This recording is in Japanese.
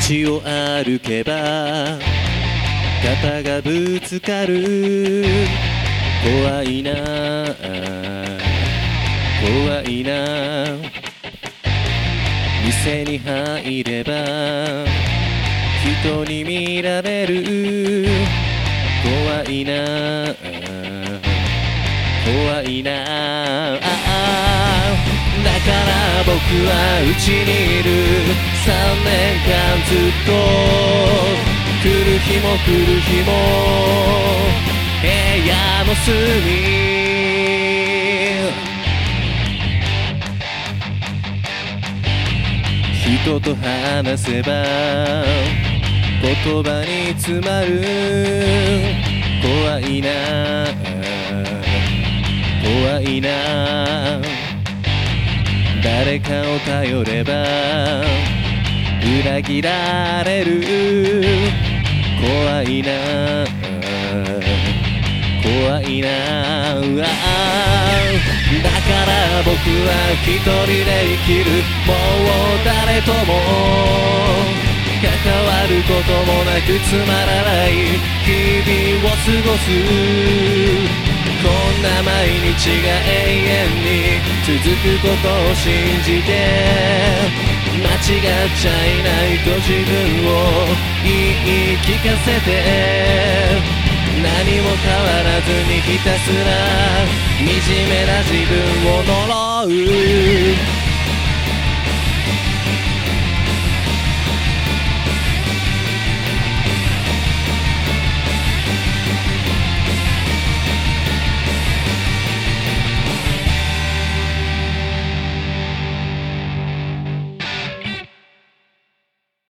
街を歩けば肩がぶつかる。怖いな怖いな。店に入れば人に見られる。怖いな怖いな。だから僕はうちにいる3年間ずっと来る日も来る日も部屋の隅人と話せば言葉に詰まる怖いな怖いな誰かを頼れば裏切られる。怖いな。怖いな。だから僕は一人で生きる。もう誰とも。関わることもなくつまらない。日々を過ごす。こんな毎日が永遠に。続くことを信じて間違っちゃいないと自分を言い聞かせて何も変わらずにひたすら惨めな自分を呪う